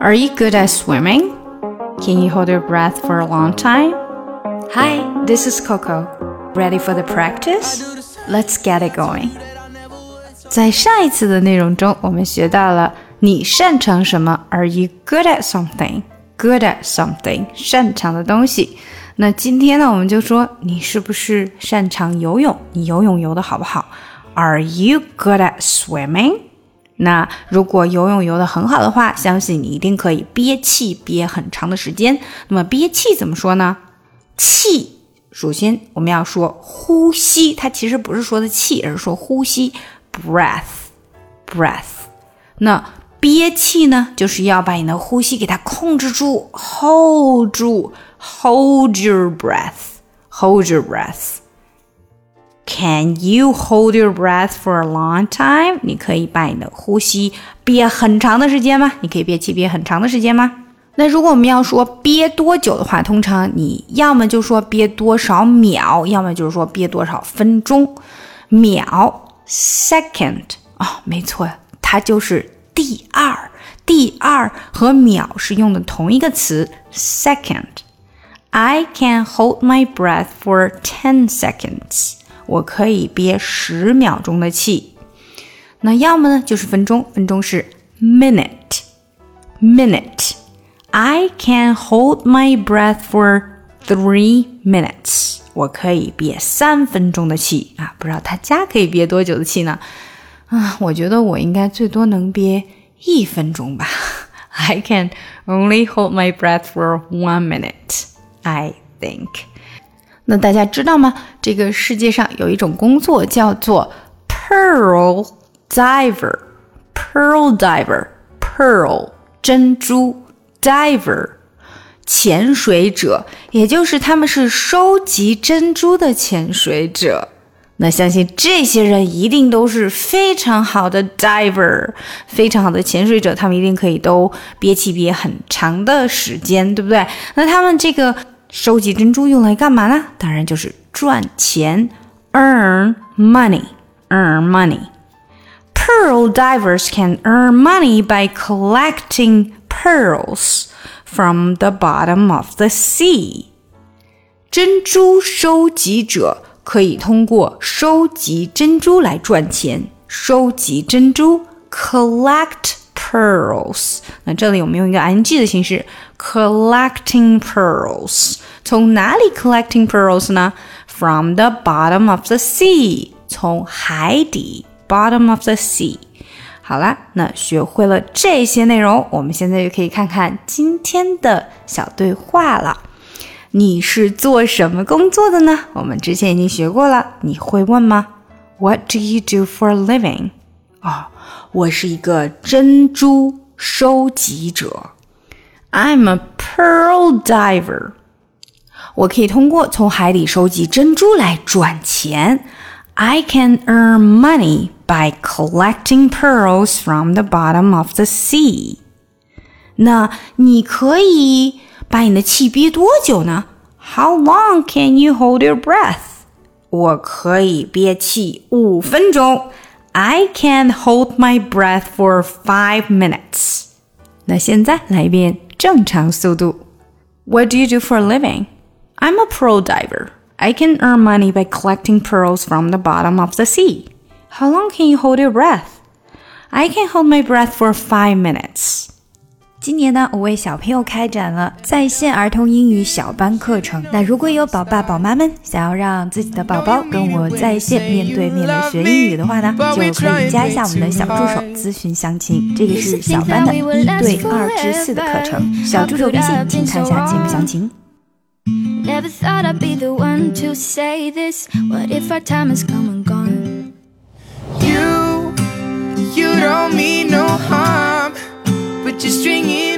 Are you good at swimming? Can you hold your breath for a long time? Hi, this is Coco. Ready for the practice? Let's get it going. 在上一次的内容中，我们学到了你擅长什么？Are you good at something? Good at something，擅长的东西。那今天呢，我们就说你是不是擅长游泳？你游泳游的好不好？Are you good at swimming？ 那如果游泳游得很好的话，相信你一定可以憋气憋很长的时间。那么憋气怎么说呢？气，首先我们要说呼吸，它其实不是说的气，而是说呼吸，breath，breath。那憋气呢，就是要把你的呼吸给它控制住，hold 住，hold your breath，hold your breath。Can you hold your breath for a long time？你可以把你的呼吸憋很长的时间吗？你可以憋气憋很长的时间吗？那如果我们要说憋多久的话，通常你要么就说憋多少秒，要么就是说憋多少分钟。秒，second 哦，没错，它就是第二。第二和秒是用的同一个词，second。I can hold my breath for ten seconds。我可以憋十秒钟的气。那要么呢，就是分钟，分钟是 minute minute。I can hold my breath for three minutes。我可以憋三分钟的气啊！不知道大家可以憋多久的气呢？啊，我觉得我应该最多能憋一分钟吧。I can only hold my breath for one minute. I think. 那大家知道吗？这个世界上有一种工作叫做 pearl diver，pearl diver，pearl 珍珠 diver 潜水者，也就是他们是收集珍珠的潜水者。那相信这些人一定都是非常好的 diver，非常好的潜水者，他们一定可以都憋气憋很长的时间，对不对？那他们这个。收集珍珠用来干嘛呢？当然就是赚钱，earn money，earn money。Pearl divers can earn money by collecting pearls from the bottom of the sea。珍珠收集者可以通过收集珍珠来赚钱。收集珍珠，collect pearls。那这里我们用一个 ing 的形式，collecting pearls。从哪里 collecting pearls 呢？From the bottom of the sea，从海底 bottom of the sea。好啦，那学会了这些内容，我们现在就可以看看今天的小对话了。你是做什么工作的呢？我们之前已经学过了，你会问吗？What do you do for a living？ 哦，我是一个珍珠收集者。I'm a pearl diver。我可以通过从海里收集珍珠来赚钱。I can earn money by collecting pearls from the bottom of the sea。那你可以把你的气憋多久呢？How long can you hold your breath？我可以憋气五分钟。I can hold my breath for five minutes。那现在来一遍正常速度。What do you do for a living？I'm a pro diver. I can earn money by collecting pearls from the bottom of the sea. How long can you hold your breath? I can hold my breath for five minutes. 今年呢，我为小朋友开展了在线儿童英语小班课程。那如果有宝爸宝妈们想要让自己的宝宝跟我在线面对面的学英语的话呢，就可以加一下我们的小助手咨询详情。这个是小班的一对二至四的课程，小助手微信请看一下节目详情。Never thought I'd be the one to say this. What if our time has come and gone? You, you don't mean no harm, Just string it